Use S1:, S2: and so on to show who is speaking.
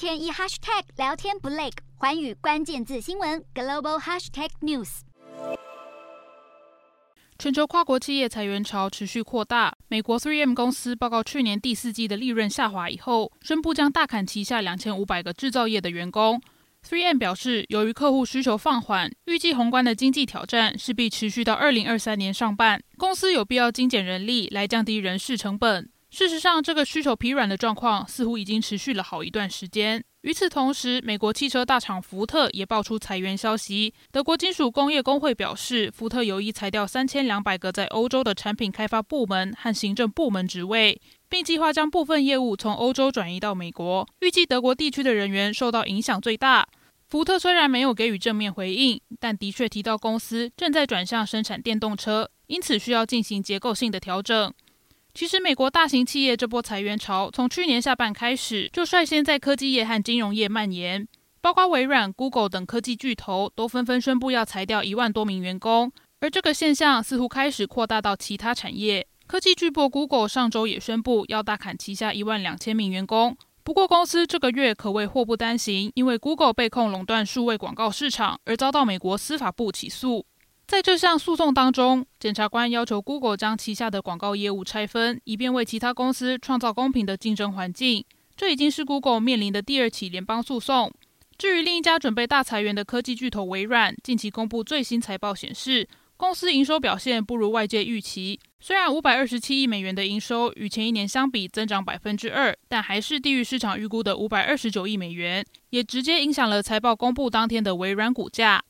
S1: 天一 hashtag 聊天不累，寰宇关键字新闻 global hashtag news。
S2: 全球跨国企业裁员潮持续扩大。美国 3M 公司报告去年第四季的利润下滑以后，宣布将大砍旗下两千五百个制造业的员工。3M 表示，由于客户需求放缓，预计宏观的经济挑战势必持续到二零二三年上半，公司有必要精简人力来降低人事成本。事实上，这个需求疲软的状况似乎已经持续了好一段时间。与此同时，美国汽车大厂福特也爆出裁员消息。德国金属工业工会表示，福特有意裁掉三千两百个在欧洲的产品开发部门和行政部门职位，并计划将部分业务从欧洲转移到美国。预计德国地区的人员受到影响最大。福特虽然没有给予正面回应，但的确提到公司正在转向生产电动车，因此需要进行结构性的调整。其实，美国大型企业这波裁员潮从去年下半开始就率先在科技业和金融业蔓延，包括微软、Google 等科技巨头都纷纷宣布要裁掉一万多名员工。而这个现象似乎开始扩大到其他产业。科技巨擘 Google 上周也宣布要大砍旗下一万两千名员工。不过，公司这个月可谓祸不单行，因为 Google 被控垄断数位广告市场，而遭到美国司法部起诉。在这项诉讼当中，检察官要求 Google 将旗下的广告业务拆分，以便为其他公司创造公平的竞争环境。这已经是 Google 面临的第二起联邦诉讼。至于另一家准备大裁员的科技巨头微软，近期公布最新财报显示，公司营收表现不如外界预期。虽然五百二十七亿美元的营收与前一年相比增长百分之二，但还是低于市场预估的五百二十九亿美元，也直接影响了财报公布当天的微软股价。